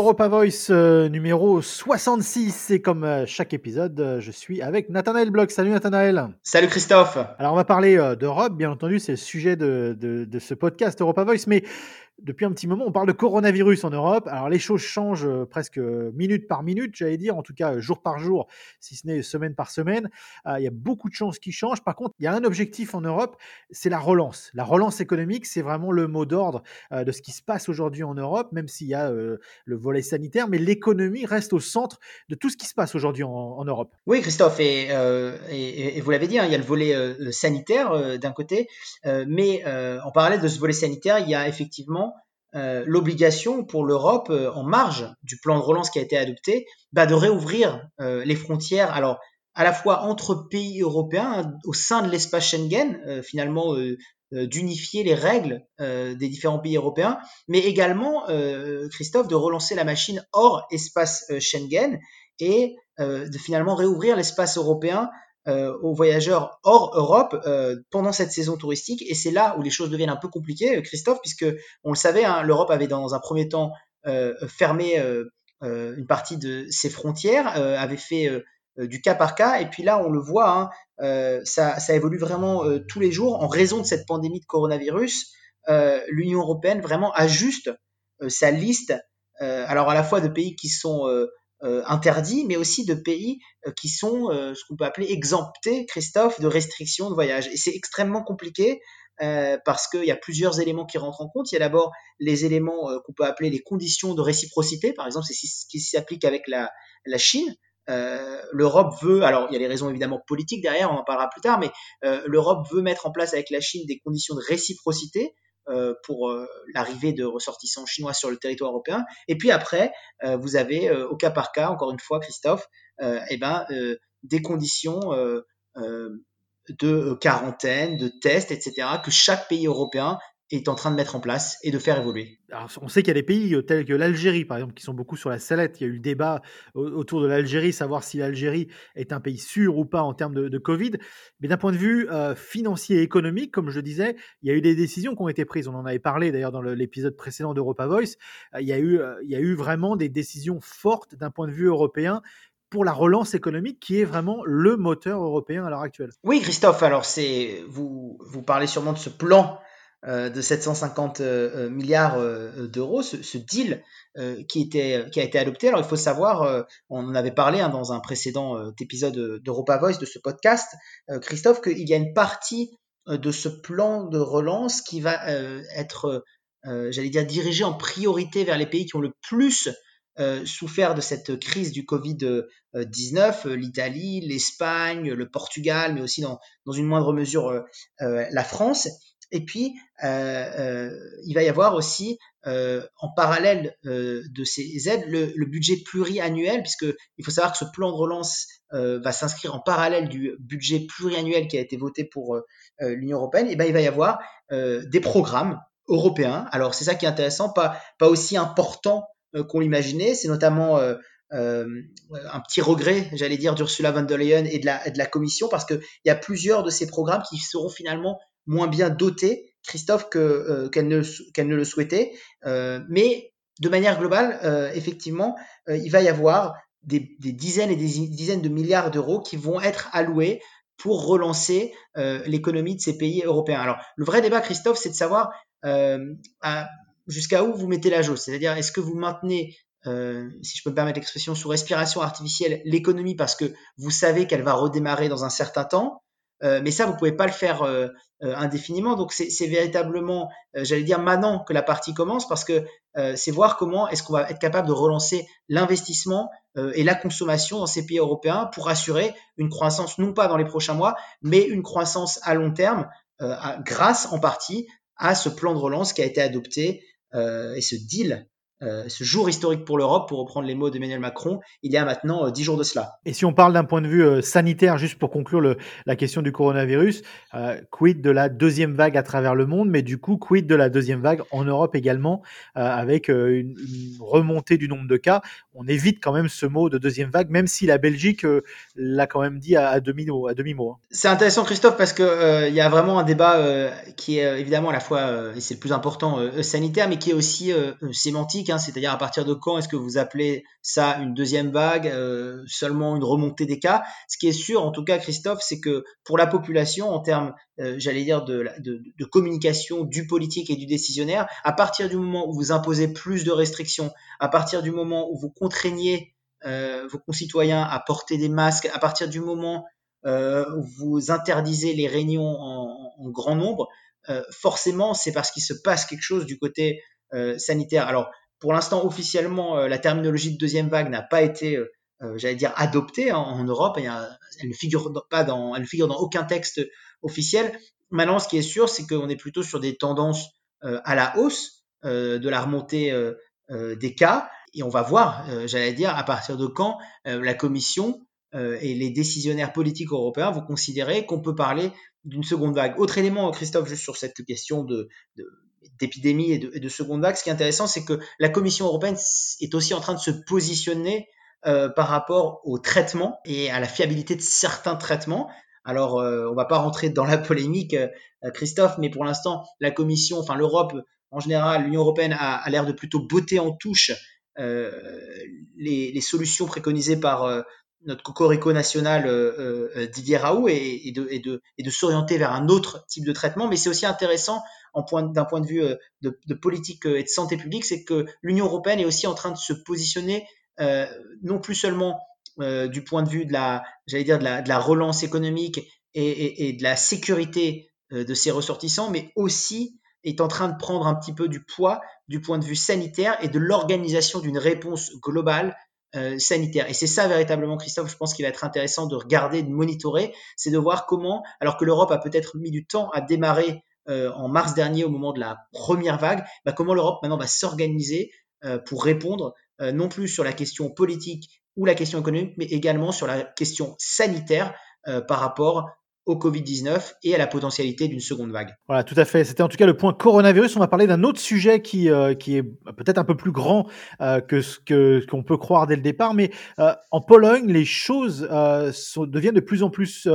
Europa Voice euh, numéro 66 et comme euh, chaque épisode, euh, je suis avec Nathanaël Bloch. Salut Nathanaël. Salut Christophe. Alors on va parler d'Europe, bien entendu, c'est le sujet de, de, de, ce podcast Europa Voice, mais depuis un petit moment, on parle de coronavirus en Europe. Alors les choses changent euh, presque minute par minute, j'allais dire, en tout cas jour par jour, si ce n'est semaine par semaine. Euh, il y a beaucoup de choses qui changent. Par contre, il y a un objectif en Europe, c'est la relance. La relance économique, c'est vraiment le mot d'ordre euh, de ce qui se passe aujourd'hui en Europe, même s'il y a le volet sanitaire, mais l'économie reste au centre de tout ce qui se passe aujourd'hui en, Europe. Oui, Christophe, et, et, vous l'avez dit, hein, il y a le volet sanitaire d'un côté, mais en parallèle de ce volet sanitaire, il y a effectivement euh, l'obligation pour l'Europe, euh, en marge du plan de relance qui a été adopté, bah, de réouvrir euh, les frontières, alors à la fois entre pays européens, hein, au sein de l'espace Schengen, finalement d'unifier les règles des différents pays européens, mais également, Christophe, de relancer la machine hors espace Schengen et de finalement réouvrir l'espace européen euh, aux voyageurs hors Europe euh, pendant cette saison touristique. Et c'est là où les choses deviennent un peu compliquées, euh, Christophe, puisque on le savait, hein, l'Europe avait dans un premier temps fermé une partie de ses frontières, avait fait du cas par cas. Et puis là, on le voit, hein, ça, ça, évolue vraiment tous les jours en raison de cette pandémie de coronavirus. L'Union européenne vraiment ajuste sa liste, alors à la fois de pays qui sont euh, interdits, mais aussi de pays euh, qui sont euh, ce qu'on peut appeler exemptés, Christophe, de restrictions de voyage. Et c'est extrêmement compliqué parce qu'il y a plusieurs éléments qui rentrent en compte. Il y a d'abord les éléments qu'on peut appeler les conditions de réciprocité. Par exemple, c'est ce qui s'applique avec la, la Chine. Euh, L'Europe veut, alors il y a les raisons évidemment politiques derrière, on en parlera plus tard, mais euh, l'Europe veut mettre en place avec la Chine des conditions de réciprocité euh, pour euh, l'arrivée de ressortissants chinois sur le territoire européen. Et puis après, euh, vous avez au cas par cas, encore une fois, Christophe, eh ben, des conditions de quarantaine, de tests, etc., que chaque pays européen est en train de mettre en place et de faire évoluer. on sait qu'il y a des pays euh, tels que l'Algérie, par exemple, qui sont beaucoup sur la sellette. Il y a eu le débat autour de l'Algérie, savoir si l'Algérie est un pays sûr ou pas en termes de, Covid. Mais d'un point de vue euh, financier et économique, comme je disais, il y a eu des décisions qui ont été prises. On en avait parlé d'ailleurs dans l'épisode précédent d'Europa Voice. Euh, il, y a eu, il y a eu vraiment des décisions fortes d'un point de vue européen pour la relance économique qui est vraiment le moteur européen à l'heure actuelle. Oui, Christophe, alors c'est vous, vous parlez sûrement de ce plan euh, de 750 euh, euh, milliards d'euros, ce, deal qui, a été adopté. Alors il faut savoir, on en avait parlé hein, dans un précédent épisode d'Europa Voice, de ce podcast, Christophe, qu'il y a une partie de ce plan de relance qui va être, j'allais dire, dirigé en priorité vers les pays qui ont le plus souffert de cette crise du Covid-19, l'Italie, l'Espagne, le Portugal, mais aussi dans une moindre mesure la France. Et puis, euh, euh, il va y avoir aussi, euh, en parallèle de ces aides, le, le, budget pluriannuel, puisque il faut savoir que ce plan de relance va s'inscrire en parallèle du budget pluriannuel qui a été voté pour l'Union européenne. Et ben, il va y avoir des programmes européens. Alors, c'est ça qui est intéressant, pas, pas aussi important qu'on l'imaginait. C'est notamment euh, un petit regret, j'allais dire, d'Ursula von der Leyen et de la, de la Commission, parce qu'il y a plusieurs de ces programmes qui seront finalement moins bien dotée, Christophe, euh, qu'elle ne, le souhaitait. Euh, mais de manière globale, euh, effectivement, il va y avoir des, dizaines et des dizaines de milliards d'euros qui vont être alloués pour relancer l'économie de ces pays européens. Alors, le vrai débat, Christophe, c'est de savoir jusqu'à où vous mettez la jauge. C'est-à-dire, est-ce que vous maintenez si je peux me permettre l'expression, sous respiration artificielle, l'économie parce que vous savez qu'elle va redémarrer dans un certain temps, euh, mais ça, vous pouvez pas le faire euh, euh, indéfiniment. Donc, c'est véritablement, j'allais dire, maintenant que la partie commence, parce que c'est voir comment est-ce qu'on va être capable de relancer l'investissement et la consommation dans ces pays européens pour assurer une croissance, non pas dans les prochains mois, mais une croissance à long terme, grâce en partie à ce plan de relance qui a été adopté et ce deal euh, ce jour historique pour l'Europe, pour reprendre les mots d'Emmanuel Macron, il y a maintenant euh, dix jours de cela. Et si on parle d'un point de vue euh, sanitaire, juste pour conclure la question du coronavirus, quid de la deuxième vague à travers le monde, mais du coup, quid de la deuxième vague en Europe également, avec une, remontée du nombre de cas? On évite quand même ce mot de deuxième vague, même si la Belgique euh, l'a quand même dit à, demi-mot. Hein. C'est intéressant, Christophe, parce qu'il euh, y a vraiment un débat euh, qui est évidemment à la fois, et c'est le plus important, sanitaire, mais qui est aussi sémantique, hein. c'est-à-dire à partir de quand est-ce que vous appelez ça une deuxième vague, seulement une remontée des cas? Ce qui est sûr, en tout cas, Christophe, c'est que pour la population, en termes, j'allais dire, de communication du politique et du décisionnaire, à partir du moment où vous imposez plus de restrictions, à partir du moment où vous contraignez euh, vos concitoyens à porter des masques, à partir du moment euh, où vous interdisez les réunions en, grand nombre, euh, forcément, c'est parce qu'il se passe quelque chose du côté sanitaire. Alors, pour l'instant, officiellement, la terminologie de deuxième vague n'a pas été, j'allais dire, adoptée en, Europe. elle ne figure pas dans, elle ne figure dans aucun texte officiel. Maintenant, ce qui est sûr, c'est qu'on est plutôt sur des tendances à la hausse de la remontée des cas et on va voir, euh, j'allais dire, à partir de quand euh, la Commission euh, et les décisionnaires politiques européens vont considérer qu'on peut parler d'une seconde vague. Autre élément, Christophe, juste sur cette question d'épidémie et de, de, seconde vague, ce qui est intéressant, c'est que la Commission européenne est aussi en train de se positionner par rapport au traitement et à la fiabilité de certains traitements. Alors, on va pas rentrer dans la polémique, Christophe, mais pour l'instant, la Commission, enfin l'Europe en général, l'Union européenne a, a l'air de plutôt botter en touche euh, les, solutions préconisées par euh, notre cocorico national euh, Didier Raoult et, de, s'orienter vers un autre type de traitement. Mais c'est aussi intéressant d'un point, de vue de, politique et de santé publique, c'est que l'Union européenne est aussi en train de se positionner non plus seulement du point de vue de la, j'allais dire de la, relance économique et, de la sécurité de ses ressortissants, mais aussi est en train de prendre un petit peu du poids du point de vue sanitaire et de l'organisation d'une réponse globale euh, sanitaire. Et c'est ça véritablement, Christophe, je pense qu'il va être intéressant de regarder, de monitorer, c'est de voir comment, alors que l'Europe a peut-être mis du temps à démarrer euh, en mars dernier au moment de la première vague, bah, comment l'Europe maintenant va s'organiser euh, pour répondre non plus sur la question politique ou la question économique, mais également sur la question sanitaire par rapport au Covid-19 et à la potentialité d'une seconde vague. Voilà, tout à fait. C'était en tout cas le point coronavirus. On va parler d'un autre sujet qui, euh, qui est peut-être un peu plus grand euh, que ce qu'on peut croire dès le départ, mais euh, en Pologne, les choses sont, deviennent de plus en plus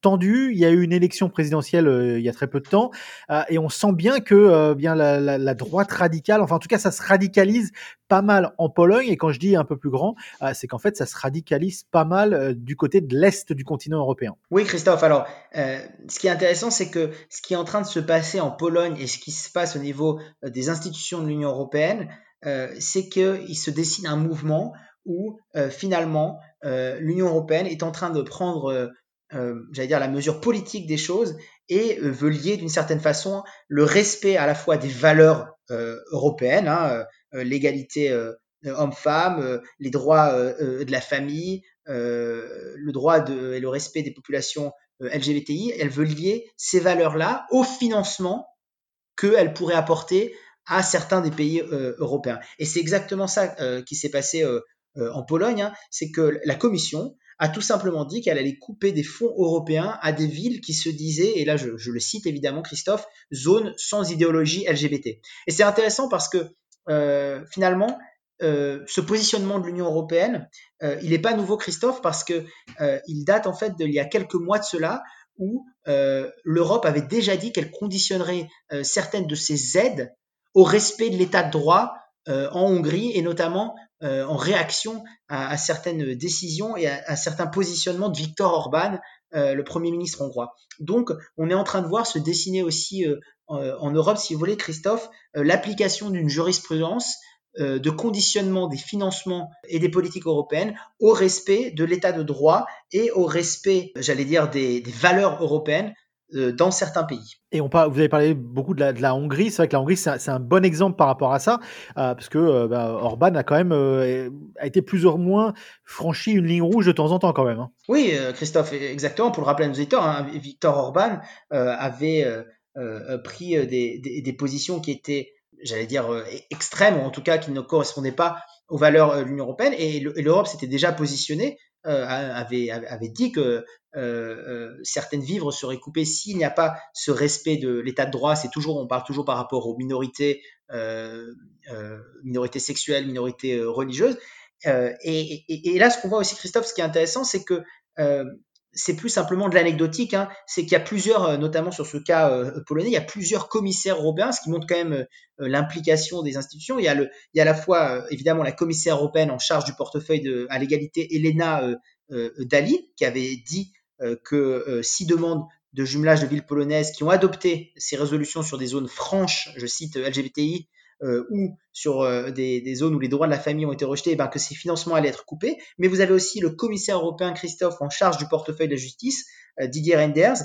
tendu. Il y a eu une élection présidentielle euh, il y a très peu de temps, euh, et on sent bien que euh, bien la, droite radicale, enfin en tout cas ça se radicalise pas mal en Pologne. Et quand je dis un peu plus grand, c'est qu'en fait ça se radicalise pas mal du côté de l'est du continent européen. Oui, Christophe. Alors, ce qui est intéressant, c'est que ce qui est en train de se passer en Pologne et ce qui se passe au niveau des institutions de l'Union européenne, c'est qu'il se dessine un mouvement où finalement l'Union européenne est en train de prendre euh, j'allais dire, la mesure politique des choses et euh, veut lier d'une certaine façon le respect à la fois des valeurs euh, européennes, hein, l'égalité homme-femme, les droits de la famille, le droit de, et le respect des populations LGBTI. Elle veut lier ces valeurs-là au financement qu'elle pourrait apporter à certains des pays européens. Et c'est exactement ça qui s'est passé en Pologne, hein. c'est que la Commission a tout simplement dit qu'elle allait couper des fonds européens à des villes qui se disaient, et là je, le cite évidemment Christophe, zone sans idéologie LGBT. Et c'est intéressant parce que euh, finalement, euh, ce positionnement de l'Union européenne, euh, il n'est pas nouveau Christophe parce que il date en fait d'il y a quelques mois de cela où l'Europe avait déjà dit qu'elle conditionnerait certaines de ses aides au respect de l'état de droit en Hongrie et notamment euh, en réaction à, certaines décisions et à, certains positionnements de Viktor Orban, euh, le Premier ministre hongrois. Donc, on est en train de voir se dessiner aussi euh, en Europe, si vous voulez, Christophe, l'application d'une jurisprudence de conditionnement des financements et des politiques européennes au respect de l'état de droit et au respect, j'allais dire, des valeurs européennes euh, dans certains pays. Et on parle, vous avez parlé beaucoup de la, de la Hongrie. C'est vrai que la Hongrie, c'est un, bon exemple par rapport à ça, euh, parce que euh, bah, Orban a quand même a été plus ou moins franchi une ligne rouge de temps en temps quand même. Hein. Oui, Christophe, exactement. Pour le rappeler à nos auditeurs, hein, Victor Orban avait pris des, des, positions qui étaient, j'allais dire, extrêmes, ou en tout cas qui ne correspondaient pas aux valeurs de l'Union européenne, et l'Europe s'était déjà positionnée euh, avait, avait, dit que euh, euh, certaines vivres seraient coupées s'il n'y a pas ce respect de l'état de droit. C'est toujours, on parle toujours par rapport aux minorités, minorités sexuelles, minorités religieuses. et, là, ce qu'on voit aussi, Christophe, ce qui est intéressant, c'est que c'est plus simplement de l'anecdotique, hein. c'est qu'il y a plusieurs, notamment sur ce cas polonais, il y a plusieurs commissaires européens, ce qui montre quand même l'implication des institutions. Il y a, à la fois, évidemment, la commissaire européenne en charge du portefeuille à l'égalité, Elena Dali, qui avait dit que six demandes de jumelage de villes polonaises qui ont adopté ces résolutions sur des zones franches, je cite LGBTI, euh, ou sur euh, des, zones où les droits de la famille ont été rejetés, eh ben, que ces financements allaient être coupés. Mais vous avez aussi le commissaire européen Christophe en charge du portefeuille de la justice, euh, Didier Renders,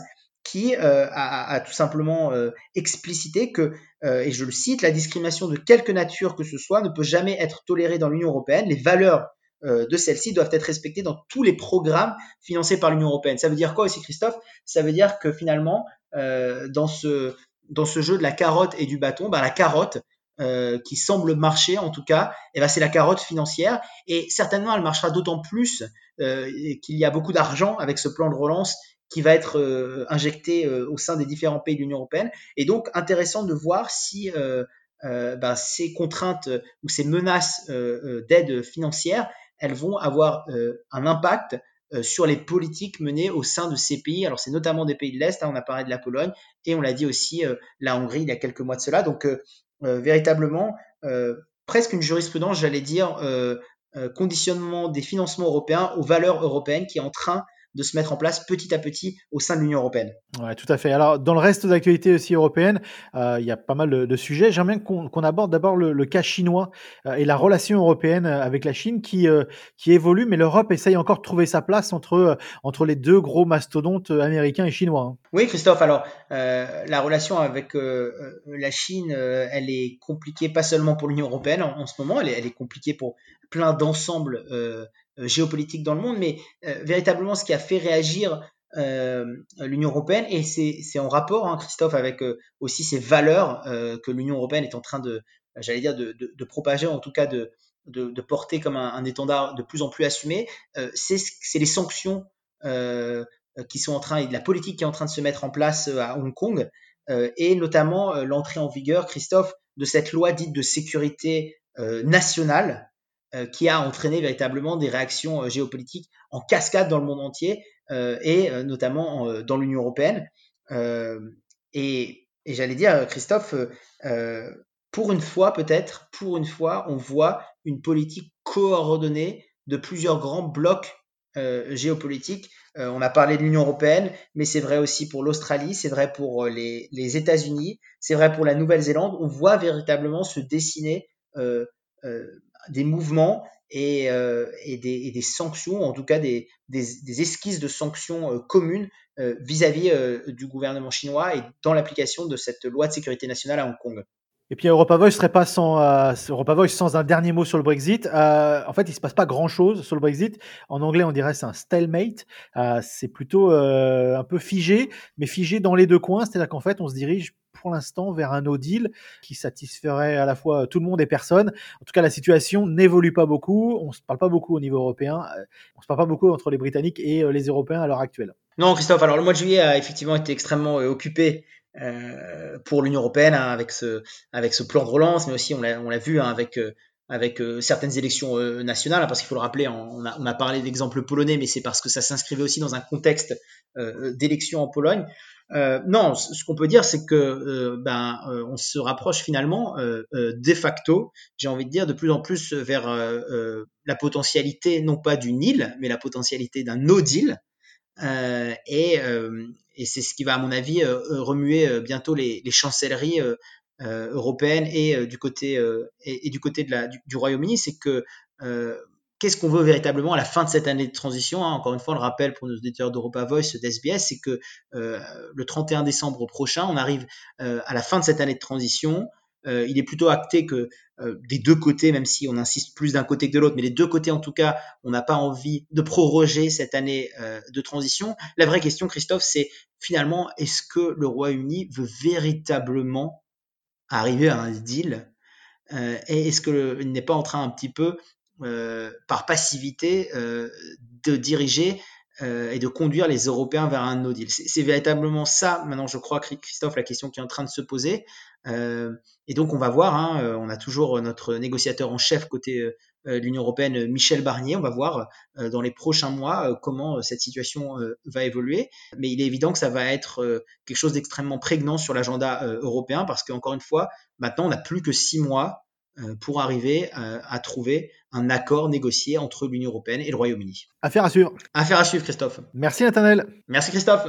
qui a, tout simplement explicité que, et je le cite, la discrimination de quelque nature que ce soit ne peut jamais être tolérée dans l'Union européenne. Les valeurs de celle-ci doivent être respectées dans tous les programmes financés par l'Union européenne. Ça veut dire quoi aussi, Christophe? Ça veut dire que finalement, dans ce dans ce jeu de la carotte et du bâton, ben, la carotte, euh, qui semble marcher en tout cas, et eh ben c'est la carotte financière et certainement elle marchera d'autant plus euh, qu'il y a beaucoup d'argent avec ce plan de relance qui va être euh, injecté au sein des différents pays de l'Union européenne et donc intéressant de voir si ben, ces contraintes ou ces menaces d'aide financière elles vont avoir un impact sur les politiques menées au sein de ces pays. Alors c'est notamment des pays de l'Est, hein, on a parlé de la Pologne et on l'a dit aussi la Hongrie il y a quelques mois de cela. Donc euh, véritablement euh, presque une jurisprudence, j'allais dire, euh, conditionnement des financements européens aux valeurs européennes qui est en train de se mettre en place petit à petit au sein de l'Union européenne. Ouais, tout à fait. Alors, dans le reste de l'actualité aussi européenne, euh, il y a pas mal de, sujets. J'aimerais bien qu'on aborde d'abord le, cas chinois euh, et la relation européenne avec la Chine qui, euh, qui évolue, mais l'Europe essaye encore de trouver sa place entre, entre les deux gros mastodontes américains et chinois. Hein. Oui, Christophe. Alors, la relation avec la Chine, elle est compliquée pas seulement pour l'Union européenne en, ce moment, elle est, elle est compliquée pour plein d'ensembles euh, géopolitique dans le monde, mais euh, véritablement ce qui a fait réagir euh, l'Union européenne, et c'est en rapport, hein, Christophe, avec aussi ces valeurs que l'Union européenne est en train de, j'allais dire, de, de, de, propager, en tout cas de, de, porter comme un, étendard de plus en plus assumé, c'est les sanctions qui sont en train, et de la politique qui est en train de se mettre en place à Hong Kong, et notamment l'entrée en vigueur, Christophe, de cette loi dite de sécurité nationale, euh, qui a entraîné véritablement des réactions euh, géopolitiques en cascade dans le monde entier euh, et notamment dans l'Union européenne. et, et j'allais dire, Christophe, pour une fois peut-être, pour une fois, on voit une politique coordonnée de plusieurs grands blocs euh, géopolitiques. on a parlé de l'Union européenne, mais c'est vrai aussi pour l'Australie, c'est vrai pour les, les États-Unis, c'est vrai pour la Nouvelle-Zélande. On voit véritablement se dessiner euh, des mouvements et, euh, et, des, sanctions, en tout cas des, des, esquisses de sanctions euh, communes euh, vis-à-vis du gouvernement chinois et dans l'application de cette loi de sécurité nationale à Hong Kong. Et puis Europa Voice serait pas sans Europa Voice sans un dernier mot sur le Brexit. en fait, il se passe pas grand chose sur le Brexit. En anglais, on dirait c'est un stalemate. c'est plutôt un peu figé, mais figé dans les deux coins. C'est-à-dire qu'en fait, on se dirige pour l'instant vers un no deal qui satisferait à la fois tout le monde et personne. En tout cas, la situation n'évolue pas beaucoup. On ne se parle pas beaucoup au niveau européen. Euh, on ne se parle pas beaucoup entre les Britanniques et euh, les Européens à l'heure actuelle. Non, Christophe. Alors le mois de juillet a effectivement été extrêmement euh, occupé pour l'Union européenne hein, avec ce plan de relance, mais aussi on l'a vu hein, avec avec certaines élections nationales, hein, parce qu'il faut le rappeler, on a, on a parlé d'exemple polonais, mais c'est parce que ça s'inscrivait aussi dans un contexte d'élections en Pologne. Euh, non, ce qu'on peut dire, c'est que euh, ben, euh, on se rapproche finalement de facto, j'ai envie de dire, de plus en plus vers la potentialité non pas du Nil, mais la potentialité d'un no deal. et, et c'est ce qui va, à mon avis, remuer bientôt les, les chancelleries européennes et du côté et, du côté de la, du, du Royaume-Uni, c'est que qu'est-ce qu'on veut véritablement à la fin de cette année de transition hein? Encore une fois, le rappel pour nos auditeurs d'Europa Voice, d'SBS, c'est que euh, le 31 décembre prochain, on arrive euh, à la fin de cette année de transition. Euh, il est plutôt acté que des deux côtés, même si on insiste plus d'un côté que de l'autre, mais les deux côtés en tout cas, on n'a pas envie de proroger cette année de transition. La vraie question, Christophe, c'est finalement, est-ce que le Royaume-Uni veut véritablement arriver à un deal? Et est-ce qu'il n'est pas en train un petit peu par passivité euh, de diriger euh, et de conduire les Européens vers un no deal. C'est véritablement ça, maintenant je crois, Christophe, la question qui est en train de se poser. et donc on va voir, hein, on a toujours notre négociateur en chef côté de l'Union européenne, Michel Barnier. On va voir dans les prochains mois comment cette situation va évoluer. Mais il est évident que ça va être quelque chose d'extrêmement prégnant sur l'agenda européen parce qu'encore une fois, maintenant, on n'a plus que six mois pour arriver à trouver un accord négocié entre l'Union européenne et le Royaume-Uni. Affaire à suivre. Affaire à suivre, Christophe. Merci Nathanaël. Merci Christophe.